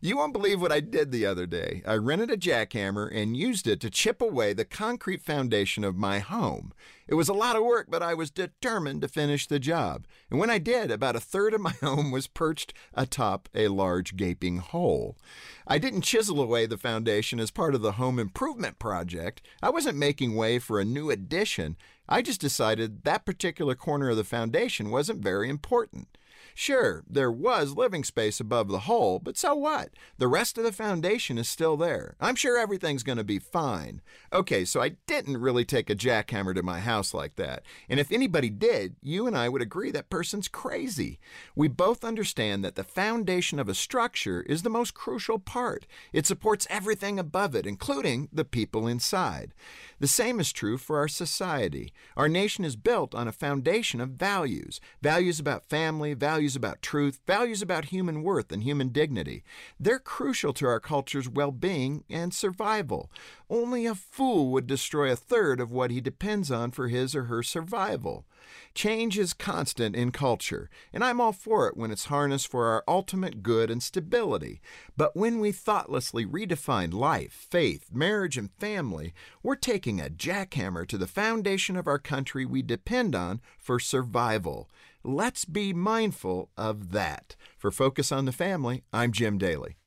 You won't believe what I did the other day. I rented a jackhammer and used it to chip away the concrete foundation of my home. It was a lot of work, but I was determined to finish the job. And when I did, about a third of my home was perched atop a large gaping hole. I didn't chisel away the foundation as part of the home improvement project. I wasn't making way for a new addition. I just decided that particular corner of the foundation wasn't very important. Sure, there was living space above the hole, but so what? The rest of the foundation is still there. I'm sure everything's going to be fine. Okay, so I didn't really take a jackhammer to my house like that. And if anybody did, you and I would agree that person's crazy. We both understand that the foundation of a structure is the most crucial part. It supports everything above it, including the people inside. The same is true for our society. Our nation is built on a foundation of values values about family, values about truth, values about human worth and human dignity. They're crucial to our culture's well being and survival. Only a fool would destroy a third of what he depends on for his or her survival. Change is constant in culture, and I'm all for it when it's harnessed for our ultimate good and stability. But when we thoughtlessly redefine life, faith, marriage, and family, we're taking a jackhammer to the foundation of our country we depend on for survival. Let's be mindful of that. For Focus on the Family, I'm Jim Daly.